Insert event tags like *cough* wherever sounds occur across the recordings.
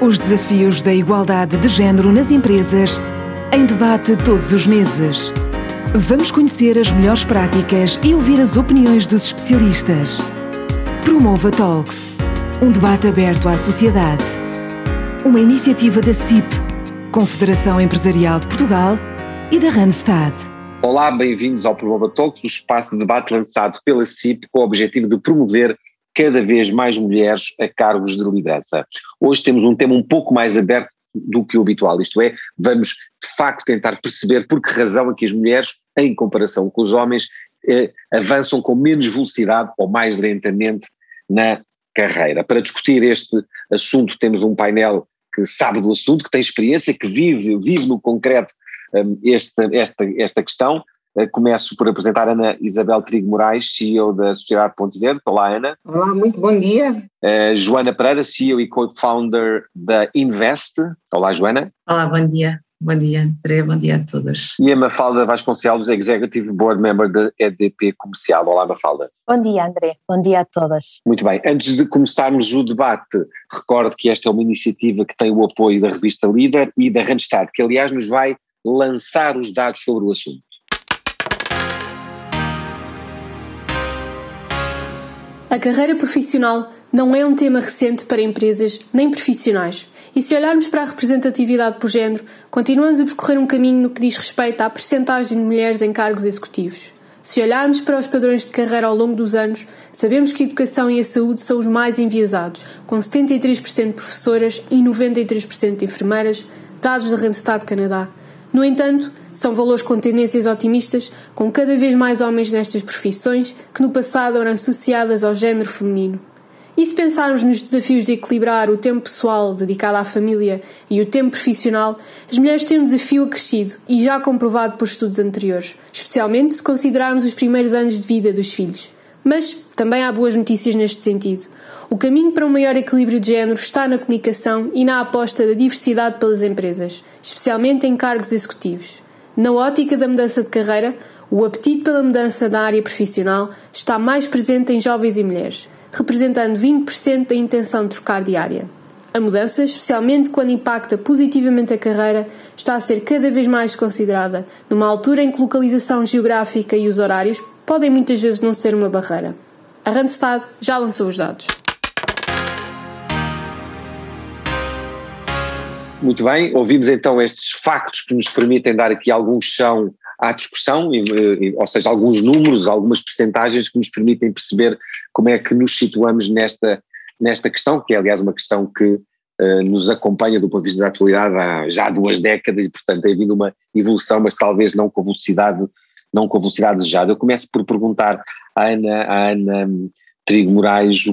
Os desafios da igualdade de género nas empresas em debate todos os meses. Vamos conhecer as melhores práticas e ouvir as opiniões dos especialistas. Promova Talks, um debate aberto à sociedade. Uma iniciativa da CIP, Confederação Empresarial de Portugal e da Randstad. Olá, bem-vindos ao Promova Talks, o espaço de debate lançado pela CIP com o objetivo de promover cada vez mais mulheres a cargos de liderança. Hoje temos um tema um pouco mais aberto do que o habitual, isto é, vamos de facto tentar perceber por que razão é que as mulheres, em comparação com os homens, eh, avançam com menos velocidade ou mais lentamente na carreira. Para discutir este assunto temos um painel que sabe do assunto, que tem experiência, que vive, vive no concreto um, esta, esta, esta questão. Eh, começo por apresentar Ana Isabel Trigo Moraes, CEO da Sociedade Ponte Verde. Olá, Ana. Olá, muito bom dia. Uh, Joana Pereira, CEO e co-founder da Invest. Olá, Joana. Olá, bom dia. Bom dia, André, bom dia a todas. E a Mafalda Vasconcelos, Executive Board Member da EDP Comercial. Olá, Mafalda. Bom dia, André. Bom dia a todas. Muito bem. Antes de começarmos o debate, recordo que esta é uma iniciativa que tem o apoio da revista Líder e da Randstad, que aliás nos vai lançar os dados sobre o assunto. A carreira profissional não é um tema recente para empresas nem profissionais. E se olharmos para a representatividade por género, continuamos a percorrer um caminho no que diz respeito à percentagem de mulheres em cargos executivos. Se olharmos para os padrões de carreira ao longo dos anos, sabemos que a educação e a saúde são os mais enviesados, com 73% de professoras e 93% de enfermeiras, dados da Randstad Canadá. No entanto, são valores com tendências otimistas, com cada vez mais homens nestas profissões que no passado eram associadas ao género feminino. E se pensarmos nos desafios de equilibrar o tempo pessoal dedicado à família e o tempo profissional, as mulheres têm um desafio acrescido e já comprovado por estudos anteriores, especialmente se considerarmos os primeiros anos de vida dos filhos. Mas também há boas notícias neste sentido. O caminho para um maior equilíbrio de género está na comunicação e na aposta da diversidade pelas empresas, especialmente em cargos executivos. Na ótica da mudança de carreira, o apetite pela mudança da área profissional está mais presente em jovens e mulheres, representando 20% da intenção de trocar de área. A mudança, especialmente quando impacta positivamente a carreira, está a ser cada vez mais considerada, numa altura em que localização geográfica e os horários podem muitas vezes não ser uma barreira. A Randstad já lançou os dados. Muito bem, ouvimos então estes factos que nos permitem dar aqui algum chão à discussão, ou seja, alguns números, algumas percentagens que nos permitem perceber como é que nos situamos nesta, nesta questão, que é aliás uma questão que uh, nos acompanha do ponto de vista da atualidade há já duas décadas e portanto tem havido uma evolução, mas talvez não com a velocidade, não com a velocidade desejada. Eu começo por perguntar à Ana, à Ana Trigo Moraes,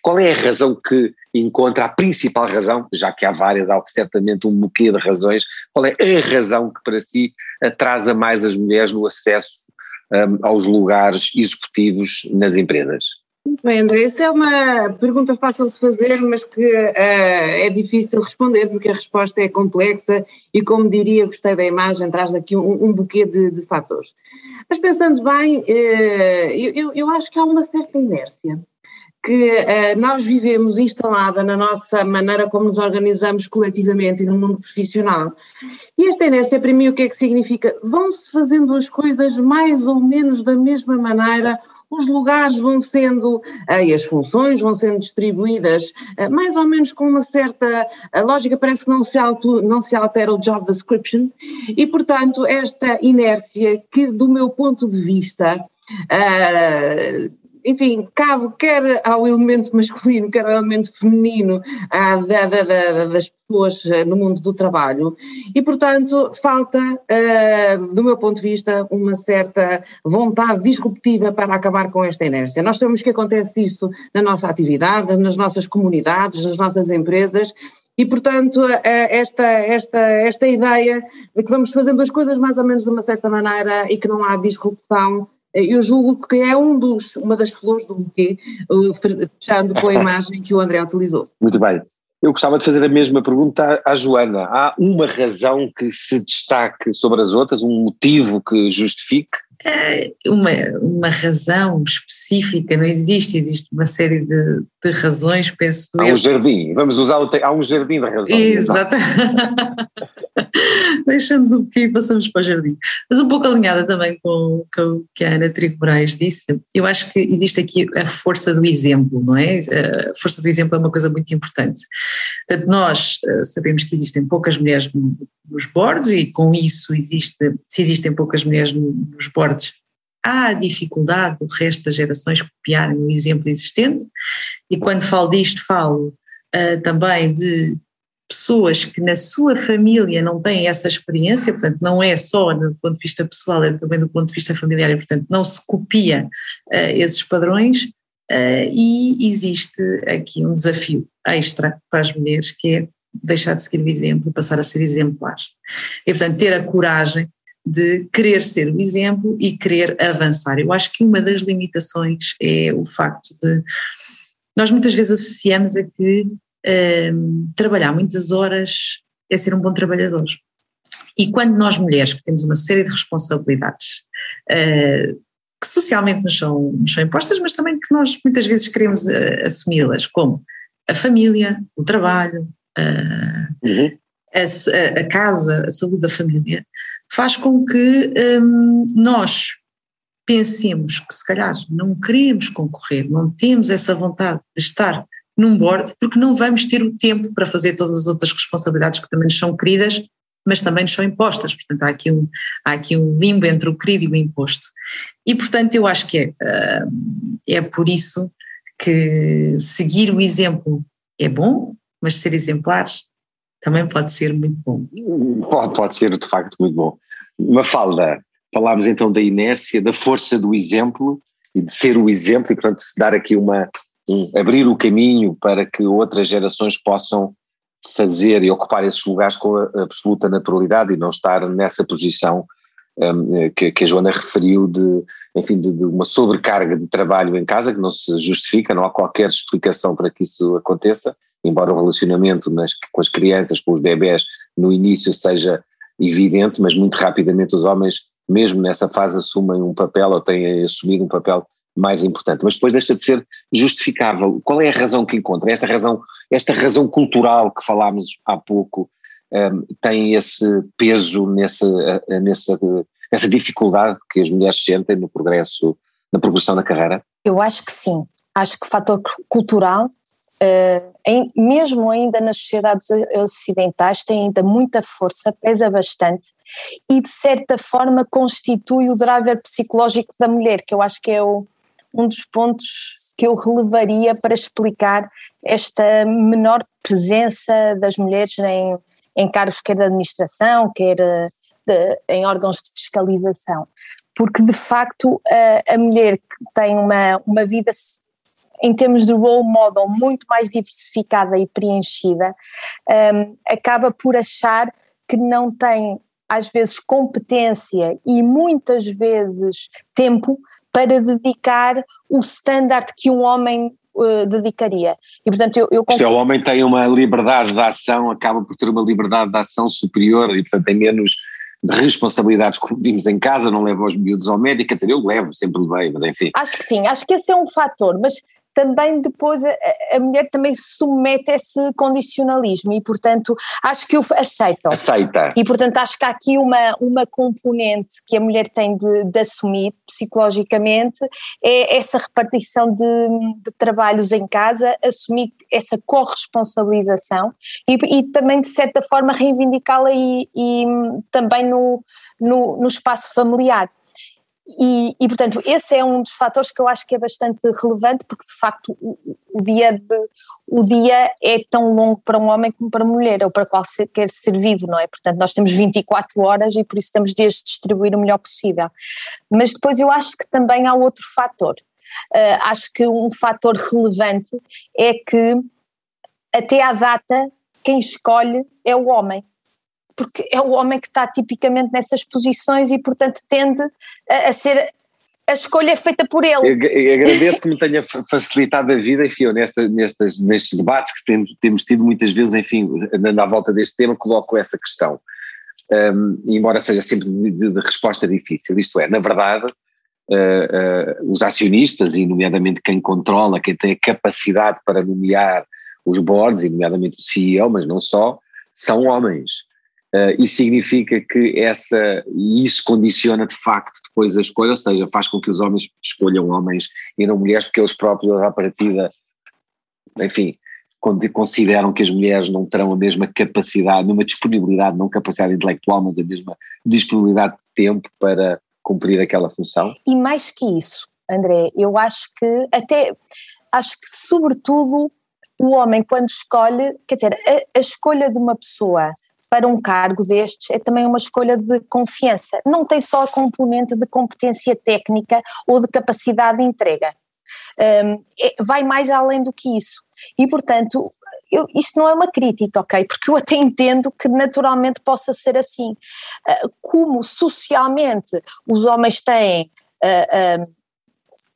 qual é a razão que encontra, a principal razão, já que há várias, há certamente um buquê de razões, qual é a razão que para si atrasa mais as mulheres no acesso um, aos lugares executivos nas empresas? Muito bem, André, essa é uma pergunta fácil de fazer, mas que uh, é difícil responder porque a resposta é complexa e, como diria, gostei da imagem, traz daqui um, um buquê de, de fatores. Mas pensando bem, uh, eu, eu acho que há uma certa inércia que uh, nós vivemos instalada na nossa maneira como nos organizamos coletivamente e no mundo profissional. E esta inércia, para mim, o que é que significa? Vão-se fazendo as coisas mais ou menos da mesma maneira, os lugares vão sendo, uh, e as funções vão sendo distribuídas uh, mais ou menos com uma certa lógica, parece que não se, auto, não se altera o job description, e portanto esta inércia que do meu ponto de vista Uh, enfim, cabe quer ao elemento masculino, quer ao elemento feminino ah, da, da, da, das pessoas ah, no mundo do trabalho e, portanto, falta, ah, do meu ponto de vista, uma certa vontade disruptiva para acabar com esta inércia. Nós sabemos que acontece isso na nossa atividade, nas nossas comunidades, nas nossas empresas e, portanto, esta, esta, esta ideia de que vamos fazendo as coisas mais ou menos de uma certa maneira e que não há disrupção eu julgo que é um dos, uma das flores do buquê, fechando com a imagem que o André utilizou. Muito bem. Eu gostava de fazer a mesma pergunta à Joana. Há uma razão que se destaque sobre as outras, um motivo que justifique é uma, uma razão específica, não existe, existe uma série de, de razões, penso. Há um jardim, vamos usar o. Há um jardim de razão. Exato. *laughs* *laughs* Deixamos um pouquinho e passamos para o jardim. Mas um pouco alinhada também com, com o que a Ana Trigo Moraes disse, eu acho que existe aqui a força do exemplo, não é? A força do exemplo é uma coisa muito importante. Portanto, nós eh, sabemos que existem poucas mulheres nos bordes e com isso existe, se existem poucas mulheres nos bordes, há dificuldade do resto das gerações copiarem o exemplo existente e quando falo disto falo uh, também de pessoas que na sua família não têm essa experiência, portanto não é só do ponto de vista pessoal, é também do ponto de vista familiar e portanto não se copia uh, esses padrões uh, e existe aqui um desafio extra para as mulheres que é deixar de seguir o exemplo e passar a ser exemplares. E portanto ter a coragem de querer ser o exemplo e querer avançar. Eu acho que uma das limitações é o facto de nós muitas vezes associamos a que um, trabalhar muitas horas é ser um bom trabalhador. E quando nós mulheres que temos uma série de responsabilidades uh, que socialmente nos são, nos são impostas, mas também que nós muitas vezes queremos uh, assumi-las, como a família, o trabalho, uh, uhum. a, a, casa, a saúde da família, faz com que um, nós pensemos que se calhar não queremos concorrer, não temos essa vontade de estar num board, porque não vamos ter o tempo para fazer todas as outras responsabilidades que também nos são queridas, mas também nos são impostas. Portanto, há aqui um, há aqui um limbo entre o querido e o imposto. E, portanto, eu acho que é, hum, é por isso que seguir o exemplo é bom, mas ser exemplar também pode ser muito bom. Pode, pode ser de facto muito bom. Mafalda, falámos então da inércia, da força do exemplo e de ser o exemplo e portanto se dar aqui uma, um, abrir o caminho para que outras gerações possam fazer e ocupar esses lugares com absoluta naturalidade e não estar nessa posição um, que, que, a Joana referiu de, enfim, de, de, uma sobrecarga de trabalho em casa que não se justifica, não há qualquer explicação para que isso aconteça embora o relacionamento nas, com as crianças, com os bebés, no início seja evidente, mas muito rapidamente os homens, mesmo nessa fase, assumem um papel ou têm assumido um papel mais importante, mas depois deixa de ser justificável. Qual é a razão que encontra? Esta razão, esta razão cultural que falámos há pouco um, tem esse peso nessa, nessa, nessa dificuldade que as mulheres sentem no progresso, na progressão na carreira? Eu acho que sim. Acho que o fator cultural Uh, em, mesmo ainda nas sociedades ocidentais, tem ainda muita força, pesa bastante e, de certa forma, constitui o driver psicológico da mulher, que eu acho que é o, um dos pontos que eu relevaria para explicar esta menor presença das mulheres em, em cargos, quer de administração, quer de, em órgãos de fiscalização. Porque, de facto, a, a mulher que tem uma, uma vida em termos de role model muito mais diversificada e preenchida, um, acaba por achar que não tem, às vezes, competência e muitas vezes tempo para dedicar o standard que um homem uh, dedicaria. E portanto eu, eu é, o homem tem uma liberdade de ação, acaba por ter uma liberdade de ação superior e portanto tem menos responsabilidades como vimos em casa, não leva os miúdos ao médico, quer dizer, eu levo, sempre levei, mas enfim. Acho que sim, acho que esse é um fator, mas também depois a, a, mulher também se submete a esse condicionalismo e portanto acho que o aceitam. Aceita. E portanto acho que há aqui uma, uma componente que a mulher tem de, de assumir psicologicamente é essa repartição de, de, trabalhos em casa, assumir essa corresponsabilização e, e também de certa forma reivindicá-la e, e também no, no, no espaço familiar. E, e, portanto, esse é um dos fatores que eu acho que é bastante relevante, porque de facto o, o, dia, de, o dia é tão longo para um homem como para uma mulher, ou para qualquer ser vivo, não é? Portanto, nós temos 24 horas e por isso temos de as distribuir o melhor possível. Mas depois eu acho que também há outro fator. Uh, acho que um fator relevante é que até à data quem escolhe é o homem porque é o homem que está tipicamente nessas posições e, portanto, tende a, a ser. A escolha é feita por ele. Eu agradeço que me tenha facilitado a vida, enfim, nesta, nestas, nestes debates que temos, temos tido muitas vezes, enfim, andando à volta deste tema, coloco essa questão. um, embora seja sempre de, de, de, resposta difícil. Isto é, na verdade, uh, uh, os acionistas, e nomeadamente quem controla, quem tem a capacidade para nomear os boards, e nomeadamente o CEO, mas não só, são homens. Uh, e significa que essa, isso condiciona de facto depois a escolha, ou seja, faz com que os homens escolham homens e não mulheres, porque eles próprios, à partida, enfim, consideram que as mulheres não terão a mesma capacidade, numa disponibilidade, não capacidade intelectual, mas a mesma disponibilidade de tempo para cumprir aquela função. E mais que isso, André, eu acho que até, acho que sobretudo o homem quando escolhe, quer dizer, a, a escolha de uma pessoa para um cargo destes é também uma escolha de confiança. Não tem só a componente de competência técnica ou de capacidade de entrega. Um, é, vai mais além do que isso. E, portanto, eu, isto não é uma crítica, ok? Porque eu até entendo que naturalmente possa ser assim. Uh, como socialmente os homens têm. Uh, uh,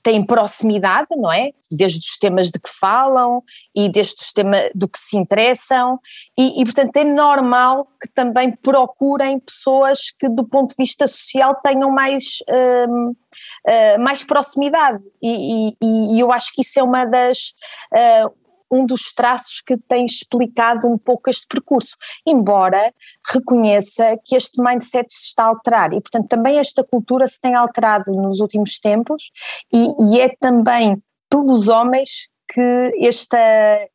têm proximidade, não é? Desde os temas de que falam e desde os temas do que se interessam, e, e, portanto é normal que também procurem pessoas que, do ponto de vista social, tenham mais, uh, mais proximidade, e, e, e, eu acho que isso é uma das. Uh, um dos traços que tem explicado um pouco este percurso, embora reconheça que este mindset se está a alterar e, portanto, também esta cultura se tem alterado nos últimos tempos e, e é também pelos homens que esta,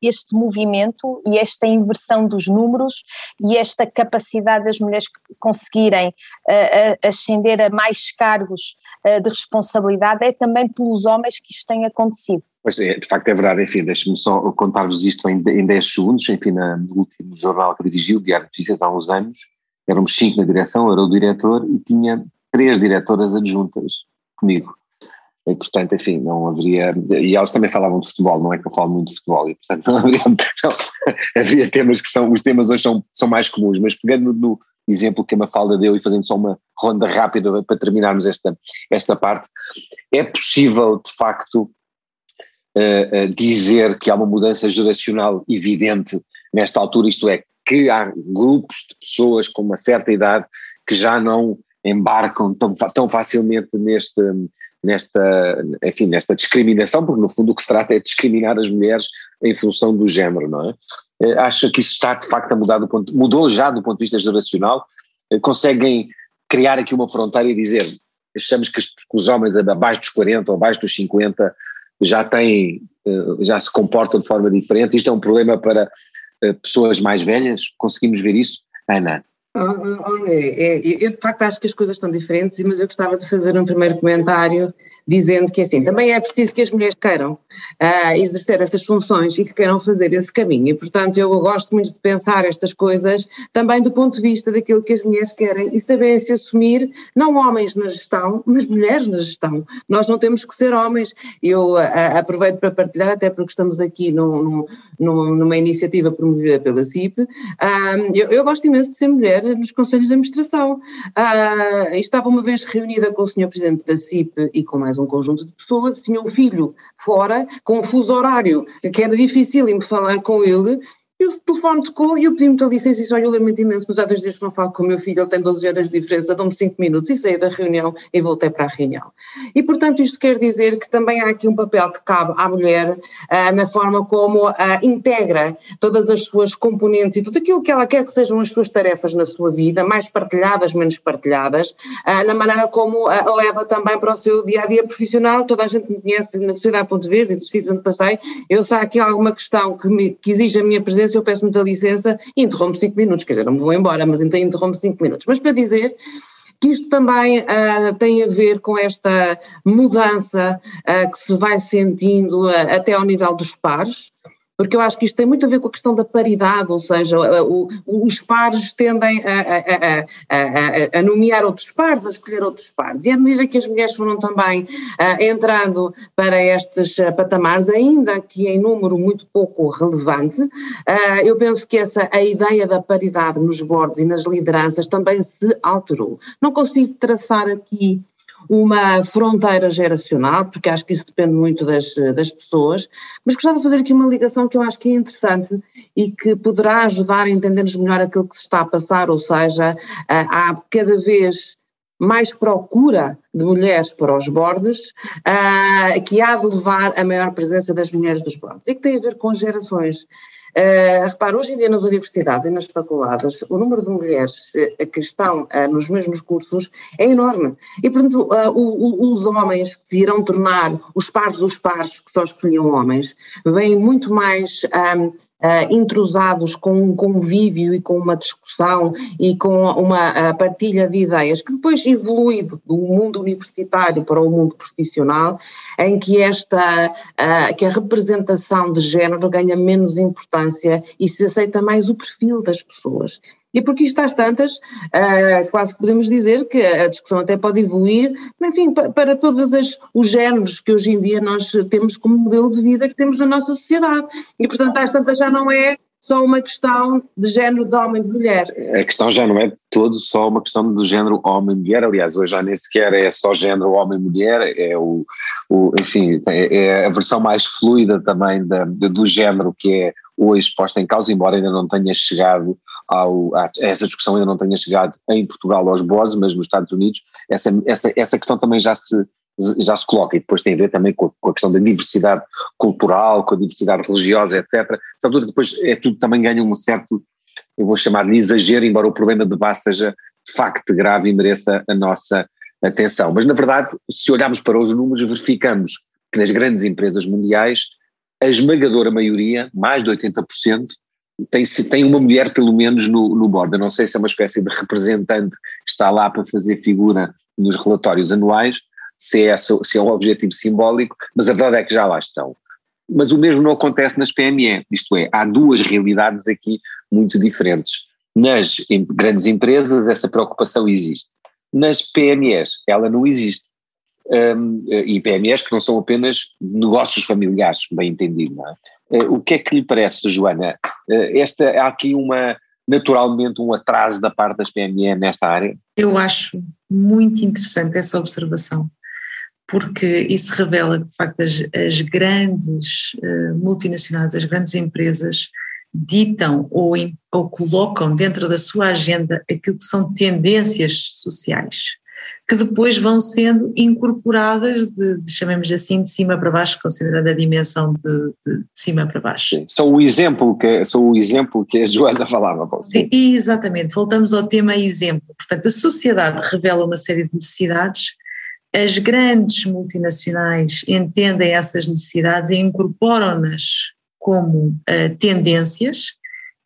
este movimento e esta inversão dos números e esta capacidade das mulheres conseguirem uh, ascender a mais cargos uh, de responsabilidade é também pelos homens que isto tem acontecido. Pois é, de facto é verdade, enfim, deixe-me só contar-vos isto em, em 10 segundos, enfim, no último jornal que dirigi, o Diário de Notícias, há uns anos, éramos cinco na direção, era o diretor e tinha três diretoras adjuntas comigo. E, portanto, enfim, não haveria. E elas também falavam de futebol, não é que eu falo muito de futebol, e portanto não haveria. Não, havia temas que são. Os temas hoje são, são mais comuns, mas pegando no exemplo que a Mafalda deu e fazendo só uma ronda rápida para terminarmos esta, esta parte, é possível, de facto, dizer que há uma mudança geracional evidente nesta altura, isto é, que há grupos de pessoas com uma certa idade que já não embarcam tão, tão facilmente neste, nesta, enfim, nesta discriminação, porque no fundo o que se trata é discriminar as mulheres em função do género, não é? Eh, acha que isso está de facto a mudar do ponto, mudou já do ponto de vista geracional? Conseguem criar aqui uma fronteira e dizer, achamos que os homens abaixo dos 40 ou abaixo dos 50 já têm, eh, já se comportam de forma diferente. Isto é um problema para eh, pessoas mais velhas? Conseguimos ver isso? Ana? Olha, é, é, eu de facto acho que as coisas estão diferentes, mas eu gostava de fazer um primeiro comentário dizendo que assim, também é preciso que as mulheres queiram uh, exercer essas funções e que queiram fazer esse caminho. E portanto eu gosto muito de pensar estas coisas também do ponto de vista daquilo que as mulheres querem e saberem se assumir, não homens na gestão, mas mulheres na gestão. Nós não temos que ser homens. Eu uh, aproveito para partilhar, até porque estamos aqui num, num, numa iniciativa promovida pela CIP. Uh, eu, eu gosto imenso de ser mulher nos conselhos de administração. Ah, estava uma vez reunida com o senhor presidente da CIP e com mais um conjunto de pessoas, tinha um filho fora, com um fuso horário, que era difícil me falar com ele, e o telefone tocou e eu pedi muita licença e disse, olha, eu lamento imenso, mas há dois dias que não falo com o meu filho, ele tem 12 horas de diferença, dão-me 5 minutos. E saí da reunião e voltei para a reunião. E portanto isto quer dizer que também há aqui um papel que cabe à mulher uh, na forma como uh, integra todas as suas componentes e tudo aquilo que ela quer que sejam as suas tarefas na sua vida, mais partilhadas, menos partilhadas, uh, na maneira como leva também para o seu dia-a-dia -dia profissional, toda a gente me conhece na Sociedade Ponte Verde e dos onde passei, eu sei aqui alguma questão que, me, que exige a minha presença licença, eu peço muita licença e interrompo cinco minutos, quer dizer, não me vou embora, mas então interrompo cinco minutos. Mas para dizer que isto também uh, tem a ver com esta mudança uh, que se vai sentindo uh, até ao nível dos pares, porque eu acho que isto tem muito a ver com a questão da paridade, ou seja, o, os pares tendem a, a, a, a, nomear outros pares, a escolher outros pares, e à medida que as mulheres foram também uh, entrando para estes uh, patamares, ainda que em número muito pouco relevante, uh, eu penso que essa, a ideia da paridade nos bordes e nas lideranças também se alterou. Não consigo traçar aqui uma fronteira geracional, porque acho que isso depende muito das, das pessoas, mas gostava de fazer aqui uma ligação que eu acho que é interessante e que poderá ajudar a entendermos melhor aquilo que se está a passar, ou seja, há cada vez mais procura de mulheres para os bordes, uh, que há de levar a maior presença das mulheres dos bordes, e que tem a ver com gerações. Uh, repare, hoje em dia nas universidades e nas faculdades, o número de mulheres uh, que estão uh, nos mesmos cursos é enorme. E, portanto, o, o, os homens que se irão tornar os pares os pares, que só escolhiam homens, vêm muito mais uh, intrusados com um convívio e com uma discussão e com uma uh, partilha de ideias, que depois evolui do mundo universitário para o mundo profissional, em que esta, uh, que a representação de género ganha menos importância e se aceita mais o perfil das pessoas. E porque isto às tantas, uh, quase que podemos dizer que a discussão até pode evoluir, enfim, para, para todos os géneros que hoje em dia nós temos como modelo de vida que temos na nossa sociedade. E portanto às tantas já não é só uma questão de género de homem e de mulher. A questão já não é de todo só uma questão do género homem-mulher, aliás, hoje já nem sequer é só género homem-mulher, é o, o enfim, é, é a versão mais fluida também da, do género que é hoje posta em causa, embora ainda não tenha chegado ao, a, essa discussão ainda não tenha chegado em Portugal aos BOS, mas nos Estados Unidos, essa, essa, essa questão também já se, já se coloca e depois tem a ver também com a, com a questão da diversidade cultural, com a diversidade religiosa, etc. Essa depois é tudo também ganha um certo, eu vou chamar-lhe exagero, embora o problema de base seja de facto grave e mereça a nossa atenção. Mas na verdade, se olharmos para os números, verificamos que nas grandes empresas mundiais, a esmagadora maioria, mais de 80%, tem, tem uma mulher pelo menos no, no board. Eu não sei se é uma espécie de representante que está lá para fazer figura nos relatórios anuais, se é, se é um objetivo simbólico, mas a verdade é que já lá estão. Mas o mesmo não acontece nas PME, isto é, há duas realidades aqui muito diferentes. Nas grandes empresas essa preocupação existe, nas PMEs ela não existe. Um, e PMEs que não são apenas negócios familiares, bem entendido, não é? Eh, o que é que lhe parece, Joana? Eh, esta, há aqui uma, naturalmente um atraso da parte das PME nesta área? Eu acho muito interessante essa observação, porque isso revela que, de facto, as, as grandes uh, multinacionais, as grandes empresas, ditam ou, ou colocam dentro da sua agenda aquilo que são tendências sociais que depois vão sendo incorporadas, de, de chamemos assim, de cima para baixo, considerando a dimensão de, de, de cima para baixo. Sim, são o exemplo que, são o exemplo que a Joana falava. Sim. Exatamente, voltamos ao tema exemplo. Portanto, a sociedade revela uma série de necessidades, as grandes multinacionais entendem essas necessidades e incorporam-nas como uh, tendências,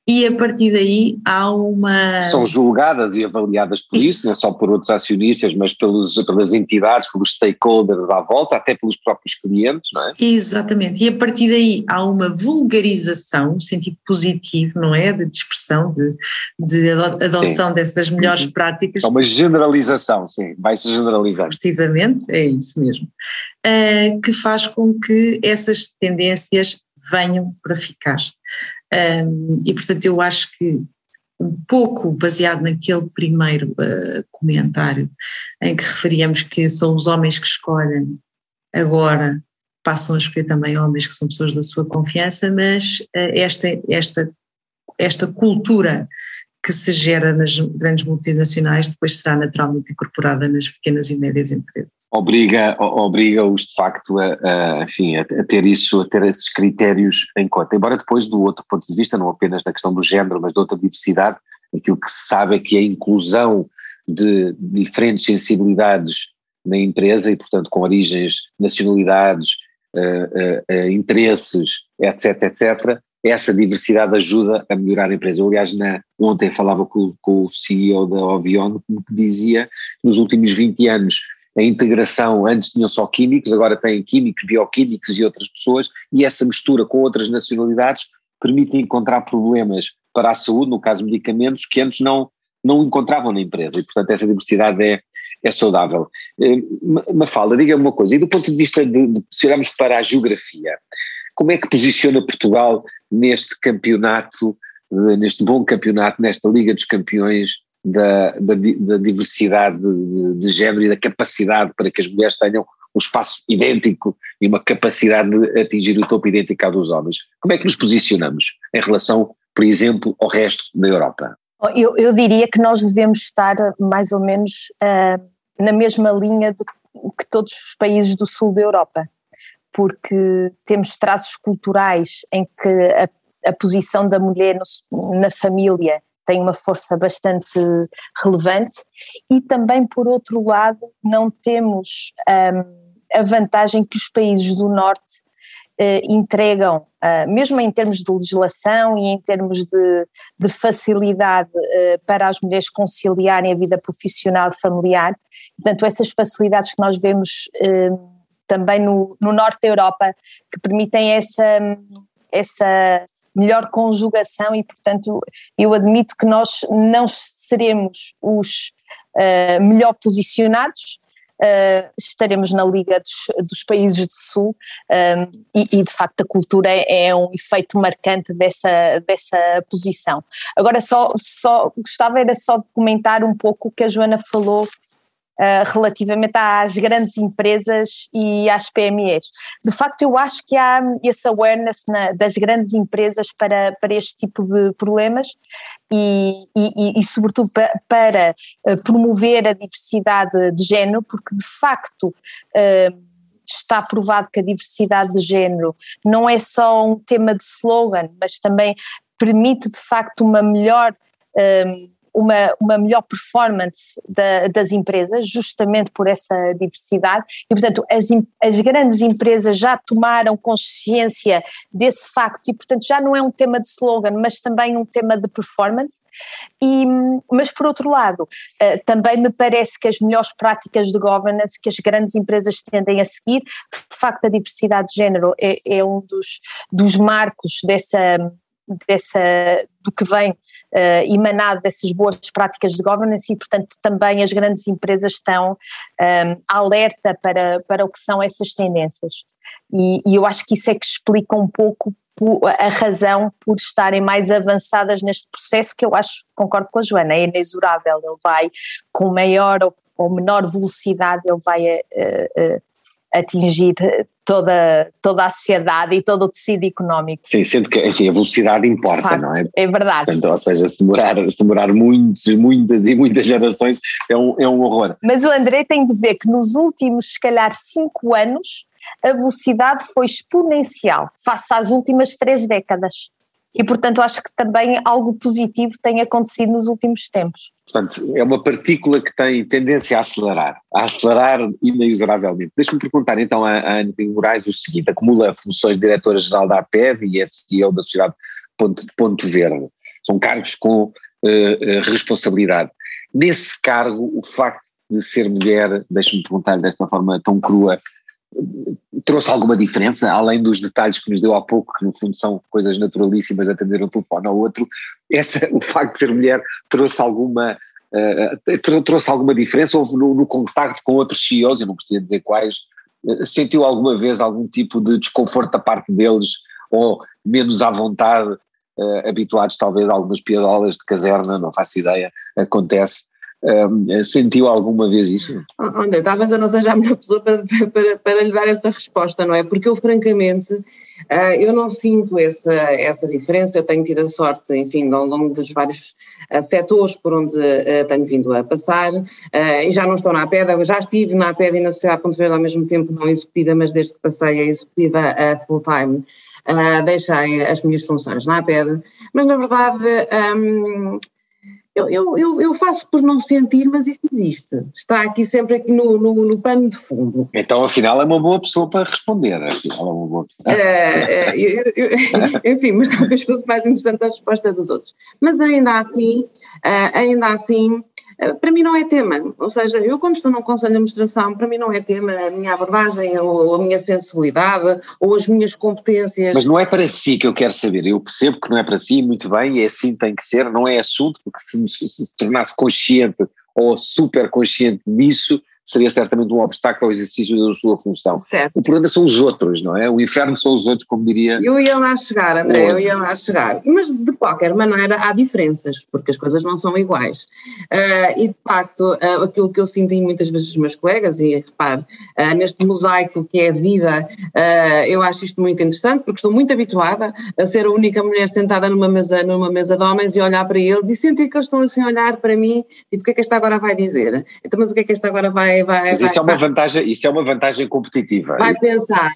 e a partir daí há uma. São julgadas e avaliadas por isso, isso não só por outros acionistas, mas pelos, pelas entidades, pelos stakeholders à volta, até pelos próprios clientes, não é? Exatamente, e a partir daí há uma vulgarização, no sentido positivo, não é? De expressão, de, de adoção sim. dessas melhores uhum. práticas. É uma generalização, sim, vai-se generalizar. Precisamente, é isso mesmo. Uh, que faz com que essas tendências venham para ficar. Um, e portanto eu acho que um pouco baseado naquele primeiro uh, comentário em que referíamos que são os homens que escolhem, agora passam a escolher também homens que são pessoas da sua confiança, mas uh, esta, esta, esta cultura que se gera nas grandes multinacionais depois será naturalmente incorporada nas pequenas e médias empresas. Obriga, obriga-os de facto a, a, enfim, a, ter isso, a ter esses critérios em conta. Embora depois do outro ponto de vista, não apenas da questão do género, mas de outra diversidade, aquilo que se sabe é que a inclusão de diferentes sensibilidades na empresa e portanto com origens, nacionalidades, uh, uh, uh, interesses, etc, etc, essa diversidade ajuda a melhorar a empresa. Eu, aliás, na, ontem falava com, com o CEO da Ovion, que dizia que nos últimos 20 anos a integração, antes tinham só químicos, agora têm químicos, bioquímicos e outras pessoas, e essa mistura com outras nacionalidades permite encontrar problemas para a saúde, no caso medicamentos, que antes não, não encontravam na empresa, e portanto essa diversidade é, é saudável. Eh, Mafalda, diga-me uma coisa, e do ponto de vista de, de, se olharmos para a geografia, como é que posiciona Portugal neste campeonato, neste bom campeonato, nesta Liga dos Campeões da, da, da diversidade de, de, género e da capacidade para que as mulheres tenham um espaço idêntico e uma capacidade de atingir o topo idêntico ao dos homens. Como é que nos posicionamos em relação, por exemplo, ao resto da Europa? Eu, eu diria que nós devemos estar mais ou menos uh, na mesma linha de, que todos os países do sul da Europa, porque temos traços culturais em que a, a posição da mulher no, na família tem uma força bastante relevante e também por outro lado não temos um, a vantagem que os países do norte uh, entregam, uh, mesmo em termos de legislação e em termos de, de facilidade uh, para as mulheres conciliarem a vida profissional e familiar. Portanto, essas facilidades que nós vemos também no, no norte da Europa, que permitem essa, essa melhor conjugação e, portanto, eu admito que nós não seremos os uh, melhor posicionados, uh, estaremos na Liga dos, dos Países do Sul um, e, e, de facto a cultura é, é, um efeito marcante dessa, dessa posição. Agora só, só gostava era só de comentar um pouco o que a Joana falou Uh, relativamente às grandes empresas e às PMEs. De facto, eu acho que há esse awareness na, das grandes empresas para, para este tipo de problemas e, e, e sobretudo, para, para eh, promover a diversidade de género, porque de facto. Uh, está provado que a diversidade de género não é só um tema de slogan, mas também permite de facto uma melhor uma, uma melhor performance da, das empresas, justamente por essa diversidade, e portanto as, as grandes empresas já tomaram consciência desse facto e portanto já não é um tema de slogan, mas também um tema de performance, e, mas por outro lado, uh, também me parece que as melhores práticas de governance que as grandes empresas tendem a seguir, de facto a diversidade de género é, é um dos, dos marcos dessa dessa, do que vem uh, emanado dessas boas práticas de governance e, portanto, também as grandes empresas estão um, ehm, alerta para, para o que são essas tendências. E, e, eu acho que isso é que explica um pouco a razão por estarem mais avançadas neste processo, que eu acho, concordo com a Joana, é inexorável, ele vai com maior ou, ou menor velocidade, ele vai uh, uh, atingir toda, toda a sociedade e todo o tecido económico. Sim, sendo que enfim, a velocidade importa, Facto, não é? É verdade. Portanto, ou seja, se demorar, se demorar muitos, muitas e muitas gerações é um, é um horror. Mas o André tem de ver que nos últimos, se calhar, cinco anos, a velocidade foi exponencial face às últimas três décadas. E, portanto, acho que também algo positivo tem acontecido nos últimos tempos. Portanto, é uma partícula que tem tendência a acelerar, a acelerar inexoravelmente. Deixa-me perguntar então a, a Ana Moraes o seguinte: acumula funções de diretora-geral da APED e é CEO da Sociedade Ponto, Ponto Verde. São cargos com uh, responsabilidade. Nesse cargo, o facto de ser mulher, deixa-me perguntar desta forma tão crua, trouxe alguma diferença, além dos detalhes que nos deu há pouco, que no fundo são coisas naturalíssimas, atender um telefone ao outro, essa, *laughs* o facto de ser mulher trouxe alguma, uh, trouxe alguma diferença, houve no, no contacto com outros CEOs, eu não preciso dizer quais, uh, sentiu alguma vez algum tipo de desconforto da parte deles, ou menos à vontade, uh, habituados talvez a algumas piadolas de caserna, não faço ideia, acontece, um, sentiu alguma vez isso? Oh, André, talvez eu não seja a melhor pessoa para, para, para lhe dar essa resposta, não é? Porque eu, francamente, uh, eu não sinto essa, essa diferença. Eu tenho tido a sorte, enfim, ao longo dos vários uh, setores por onde uh, tenho vindo a passar, e já não estou na APED, já estive na APED e na Sociedade Ponto Verde ao mesmo tempo, não executiva, mas desde que passei a executiva full-time. Uh, deixei as minhas funções na APED, mas na verdade um, eu, eu, eu, faço por não sentir, mas isso existe. Está aqui sempre aqui no, no, no, pano de fundo. Então, afinal, é uma boa pessoa para responder. Afinal, é uma boa pessoa. É, é, *laughs* enfim, mas talvez fosse mais interessante a resposta dos outros. Mas ainda assim, eh, ainda assim, para mim não é tema, ou seja, eu quando estou num conselho de administração, para mim não é tema a minha abordagem ou a minha sensibilidade ou as minhas competências. Mas não é para si que eu quero saber, eu percebo que não é para si, muito bem, e assim tem que ser, não é assunto, porque se, se, se tornasse consciente ou super consciente disso, seria certamente um obstáculo ao exercício da sua função. Certo. O problema são os outros, não é? O inferno são os outros, como diria. Eu ia lá chegar, André, eu ia lá chegar. Mas de qualquer maneira há diferenças, porque as coisas não são iguais. Uh, e de facto, uh, aquilo que eu sinto em muitas vezes os meus colegas, e repare, uh, neste mosaico que é a vida, eu acho isto muito interessante, porque estou muito habituada a ser a única mulher sentada numa mesa, numa mesa de homens e olhar para eles e sentir que eles estão assim a olhar para mim e o que é que esta agora vai dizer? Então, mas o que é que esta agora vai. Vai mas vai, isso, é uma vantagem, isso é uma vantagem competitiva. Vai pensar.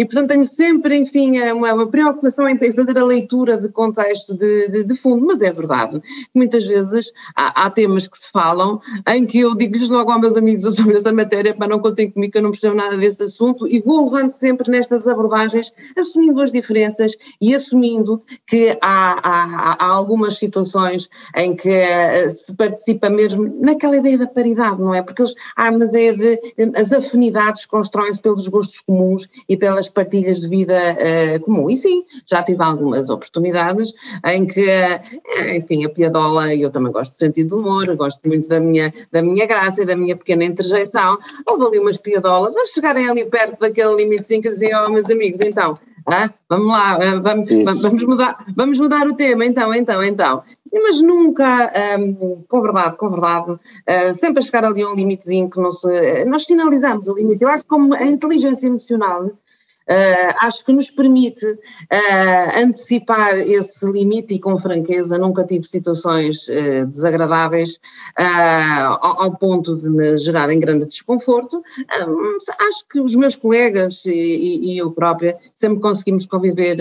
E, portanto, tenho sempre, enfim, uma, uma preocupação em fazer a leitura de contexto de, de, de fundo, mas é verdade. Muitas vezes há, há, temas que se falam em que eu digo-lhes logo aos meus amigos sobre essa matéria, para não contem comigo que eu não percebo nada desse assunto, e vou levando sempre nestas abordagens, assumindo as diferenças e assumindo que há, há, há algumas situações em que uh, se participa mesmo naquela ideia da paridade, não é? Porque eles, há de as afinidades constroem-se pelos gostos comuns e pelas partilhas de vida uh, comum. E sim, já tive algumas oportunidades em que, uh, enfim, a piadola, eu também gosto de sentido de humor, gosto muito da minha, da minha graça e da minha pequena interjeição. Houve ali umas piadolas a chegarem ali perto daquele limite que diziam, oh, meus amigos, então, ah, vamos lá, ah, vamos, vamos, mudar, vamos mudar o tema, então, então, então. Mas nunca, um, com verdade, com verdade, uh, sempre a chegar ali a um limitezinho que não se, nós finalizamos o limite. Eu acho que como a inteligência emocional Uh, acho que nos permite uh, antecipar esse limite e com franqueza nunca tive situações uh, desagradáveis ao, ao, ponto de me gerarem grande desconforto. acho que os meus colegas e, e, eu própria sempre conseguimos conviver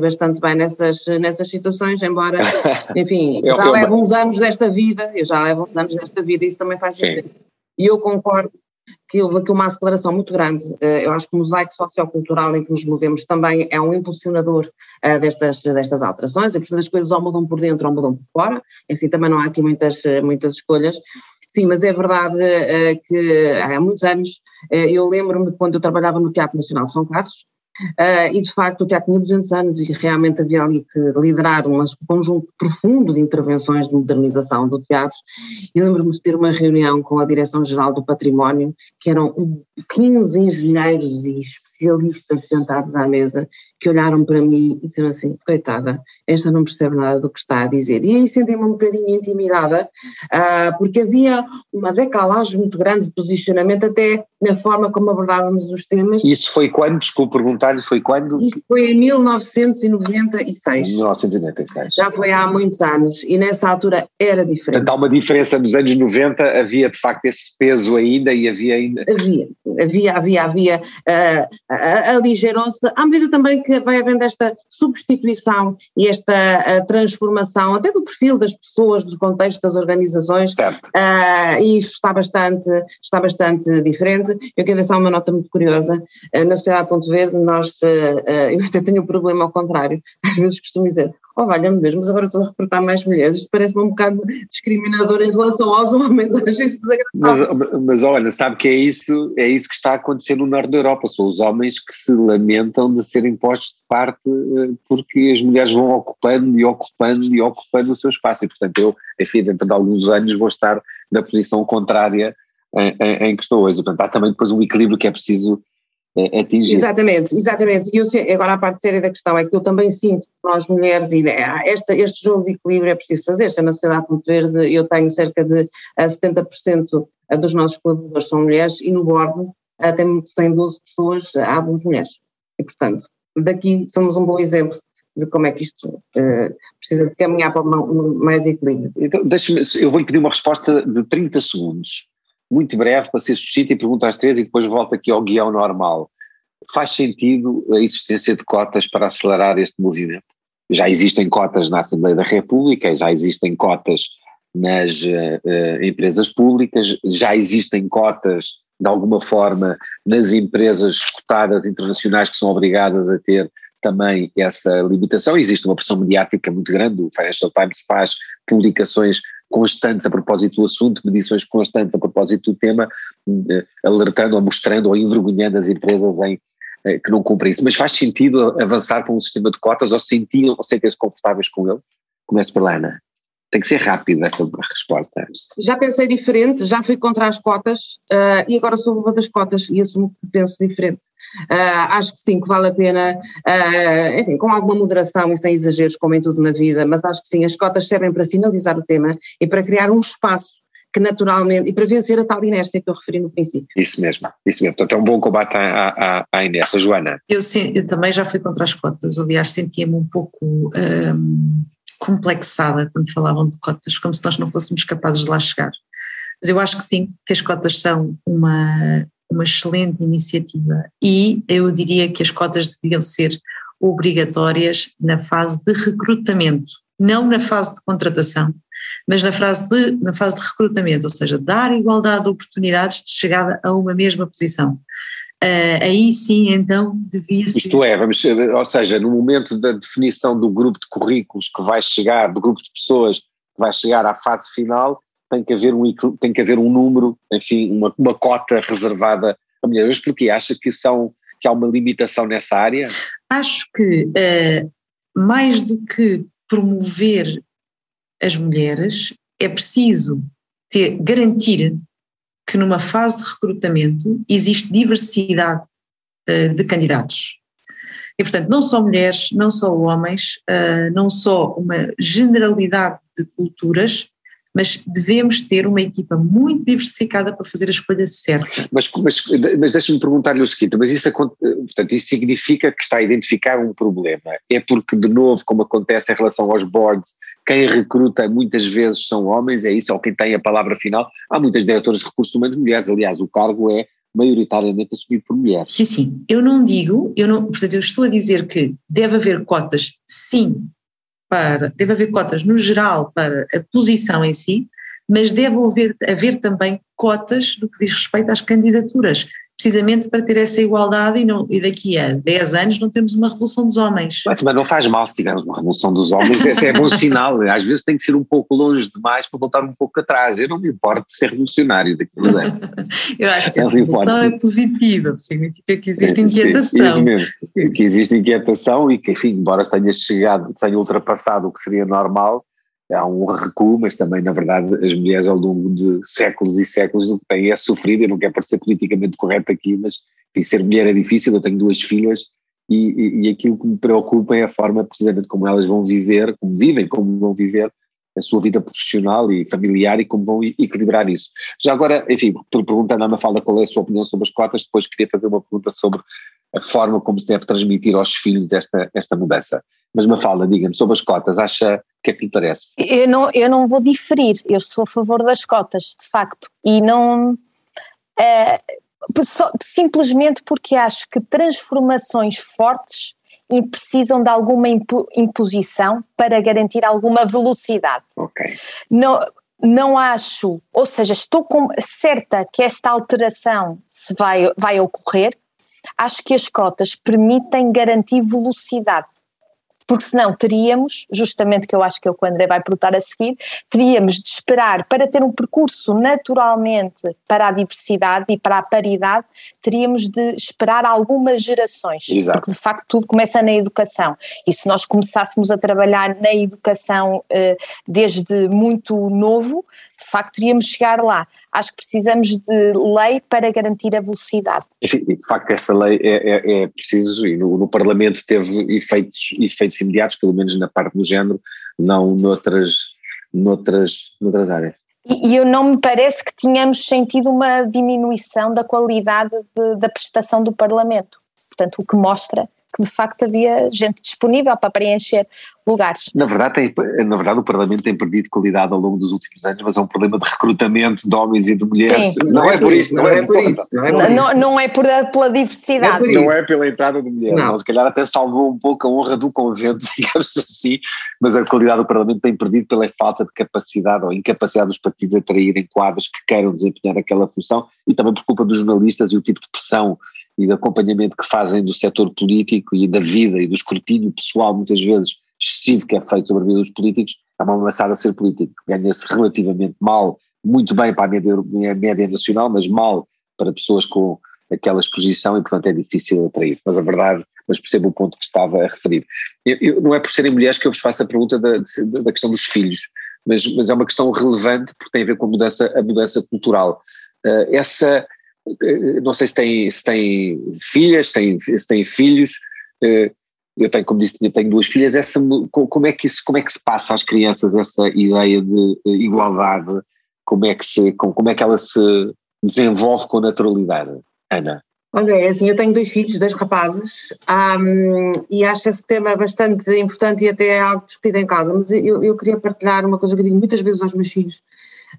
bastante bem nessas, nessas situações, embora, *laughs* enfim, eu, já eu, levo uns anos desta vida, eu já levo uns anos desta vida e isso também faz sentido. E eu concordo que houve aqui uma aceleração muito grande. Eh, eu acho que o mosaico sociocultural em que nos movemos também é um impulsionador eh, destas, destas alterações, e portanto as coisas ou mudam por dentro ou mudam por fora, assim também não há aqui muitas, eh, muitas escolhas. Sim, mas é verdade que há muitos anos, eu lembro-me quando eu trabalhava no Teatro Nacional de São Carlos, Uh, e de facto o teatro tinha 200 anos e realmente havia ali que liderar um conjunto profundo de intervenções de modernização do teatro. E lembro-me de ter uma reunião com a Direção-Geral do Património que eram 15 engenheiros e especialistas sentados à mesa que olharam para mim e disseram assim, coitada, esta não percebe nada do que está a dizer. E aí senti-me um bocadinho intimidada, uh, porque havia uma decalagem muito grande de posicionamento até na forma como abordávamos os temas. Isso foi quando, desculpe perguntar-lhe, foi quando? Isso foi em 1996. 1996. Já foi há muitos anos e nessa altura era diferente. Portanto, há uma diferença, nos anos 90 havia de facto esse peso ainda e havia ainda… Havia, havia, havia, havia, uh, aligerou-se, à medida também que vai havendo esta substituição e esta transformação até do perfil das pessoas, do contexto das organizações, uh, e isso está bastante, está bastante diferente. Eu quero deixar uma nota muito curiosa, uh, na Sociedade Ponto Verde nós, uh, *laughs* eu até tenho um problema ao contrário, *laughs* às vezes costumo dizer, oh valha-me Deus, mas agora estou a recrutar mais mulheres, isto parece-me um bocado discriminador em relação aos homens, *laughs* acho isso desagradável. Mas, mas olha, sabe que é isso, é isso que está a acontecer no norte da Europa, são os homens que se lamentam de serem postos de parte eh, porque as mulheres vão ocupando e ocupando e ocupando o seu espaço. E portanto eu, enfim, dentro de alguns anos vou estar na posição contrária em, em, em que estou hoje, portanto há também depois um equilíbrio que é preciso atingir. Exatamente, exatamente. E eu, agora a parte séria da questão é que eu também sinto que nós mulheres, e né, esta, este jogo de equilíbrio é preciso fazer, esta na sociedade Ponto Verde eu tenho cerca de 70% eh, dos nossos colaboradores são mulheres e no bordo tem 112 pessoas, há duas mulheres. E portanto, daqui somos um bom exemplo de como é que isto uh, precisa de caminhar para mais equilíbrio. Então, deixa-me, eu vou-lhe pedir uma resposta de 30 segundos muito breve para ser suscita e pergunta às três e depois volta aqui ao guião normal. Faz sentido a existência de cotas para acelerar este movimento? Já existem cotas na Assembleia da República, já existem cotas nas uh, empresas públicas, já existem cotas de alguma forma nas empresas cotadas internacionais que são obrigadas a ter também essa limitação. Existe uma pressão mediática muito grande, o Financial Times faz publicações constantes a propósito do assunto, medições constantes a propósito do tema, eh, alertando ou mostrando ou envergonhando as empresas em, eh, que não cumprem isso. Mas faz sentido avançar para um sistema de cotas ou sentiam ou sentem-se confortáveis com ele? Começo pela Ana. Tem que ser rápida esta resposta. Já pensei diferente, já fui contra as cotas uh, e agora sou a favor das cotas e assumo que penso diferente. Uh, acho que sim, que vale a pena, uh, enfim, com alguma moderação e sem exageros, como em tudo na vida, mas acho que sim, as cotas servem para sinalizar o tema e para criar um espaço que naturalmente, e para vencer a tal inércia que eu referi no princípio. Isso mesmo, isso mesmo. Portanto, é um bom combate à, à, à inércia. Joana? Eu, sim, eu também já fui contra as cotas, aliás, sentia-me um pouco um, complexada quando falavam de cotas, como se nós não fôssemos capazes de lá chegar. Mas eu acho que sim, que as cotas são uma, uma excelente iniciativa e eu diria que as cotas deviam ser obrigatórias na fase de recrutamento, não na fase de contratação, mas na fase de, na fase de recrutamento, ou seja, dar igualdade de oportunidades de chegada a uma mesma posição. Uh, aí sim, então, devia ser. Isto é, vamos, ou seja, no momento da definição do grupo de currículos que vai chegar, do grupo de pessoas que vai chegar à fase final, tem que haver um, tem que haver um número, enfim, uma, uma cota reservada a mulheres. Mas porquê? Acha que, são, que há uma limitação nessa área? Acho que, uh, mais do que promover as mulheres, é preciso ter, garantir que numa fase de recrutamento existe diversidade uh, de candidatos. E, portanto, não só mulheres, não só homens, uh, não só uma generalidade de culturas, mas devemos ter uma equipa muito diversificada para fazer a escolha certa. Mas, mas, mas deixa-me perguntar-lhe o seguinte, mas isso, portanto, isso significa que está a identificar um problema, é porque, de novo, como acontece em relação aos boards, quem recruta muitas vezes são homens, é isso, ou quem tem a palavra final, há muitas diretoras de recursos humanos mulheres, aliás, o cargo é maioritariamente assumido por mulheres. Sim, sim, eu não digo, eu não, portanto eu estou a dizer que deve haver cotas, sim, para, deve haver cotas no geral para a posição em si, mas deve haver, haver também cotas no que diz respeito às candidaturas precisamente para ter essa igualdade e, não, e daqui a 10 anos não temos uma revolução dos homens. Mas, não faz mal se tivermos uma revolução dos homens, esse é bom *laughs* sinal, às vezes tem que ser um pouco longe demais para voltar um pouco atrás, eu não me importo de ser revolucionário daqui a anos. *laughs* eu acho que a revolução é positiva, significa que existe inquietação. Sim, mesmo, que existe inquietação e que enfim, embora se tenha chegado, tenha ultrapassado o que seria normal, há um recuo, mas também, na verdade, as mulheres ao longo de séculos e séculos o que têm é sofrido, eu não quero parecer politicamente correto aqui, mas enfim, ser mulher é difícil, eu tenho duas filhas e, e, e, aquilo que me preocupa é a forma precisamente como elas vão viver, como vivem, como vão viver a sua vida profissional e familiar e como vão equilibrar isso. Já agora, enfim, perguntando à Mafalda qual é a sua opinião sobre as cotas, depois queria fazer uma pergunta sobre a forma como se deve transmitir aos filhos esta, esta mudança. Mas Mafalda, diga-me, sobre as cotas, acha que é que lhe parece? Eu não, eu não vou diferir, eu sou a favor das cotas, de facto, e não. É, simplesmente porque acho que transformações fortes precisam de alguma imposição para garantir alguma velocidade. Não, não acho, ou seja, estou com, certa que esta alteração se vai, vai ocorrer, acho que as cotas permitem garantir velocidade porque senão teríamos, justamente que eu acho que é o que o André vai perguntar a seguir, teríamos de esperar para ter um percurso naturalmente para a diversidade e para a paridade, teríamos de esperar algumas gerações, Exato. porque de facto tudo começa na educação e se nós começássemos a trabalhar na educação eh, desde muito novo, facto iríamos chegar lá. Acho que precisamos de lei para garantir a velocidade. Enfim, de facto essa lei é, é, é preciso e no, no, Parlamento teve efeitos, efeitos imediatos, pelo menos na parte do género, não noutras, noutras, noutras áreas. E, e eu não me parece que tenhamos sentido uma diminuição da qualidade de, da prestação do Parlamento. Portanto, o que mostra que de facto havia gente disponível para preencher lugares. Na verdade, tem, na verdade o Parlamento tem perdido qualidade ao longo dos últimos anos, mas é um problema de recrutamento de homens e de mulheres. Não, não, é, por isso, não, é, por isso. Não é, por não, não é por, pela diversidade. Não é, pela entrada de mulheres. Não. Se calhar até salvou um pouco a honra do convento, *laughs* digamos assim, mas a qualidade do Parlamento tem perdido pela falta de capacidade ou incapacidade dos partidos a atraírem quadros que queiram desempenhar aquela função e também por culpa dos jornalistas e o tipo de pressão e de acompanhamento que fazem do setor político e da vida e do escrutínio pessoal, muitas vezes excessivo, que é feito sobre a vida dos políticos, é uma ameaçada a ser político. Ganha-se relativamente mal, muito bem para a média, a média nacional, mas mal para pessoas com aquela exposição e, portanto, é difícil atrair. Mas a verdade, mas percebo o ponto que estava a referir. Eu, eu, não é por serem mulheres que eu vos faço a pergunta da, da questão dos filhos, mas, mas é uma questão relevante porque tem a ver com a mudança, a mudança cultural. Uh, essa, não sei se tem, se tem filhas, se tem, se tem filhos, uh, eu tenho, como disse, tenho duas filhas, essa, como, é que isso, como é que se passa às crianças essa ideia de igualdade, como é que, se, como, é que ela se desenvolve com naturalidade, Ana? Olha, é assim, eu tenho dois filhos, dois rapazes, um, e acho esse tema bastante importante e até algo discutido em casa, mas eu, eu queria partilhar uma coisa que eu digo muitas vezes aos meus filhos,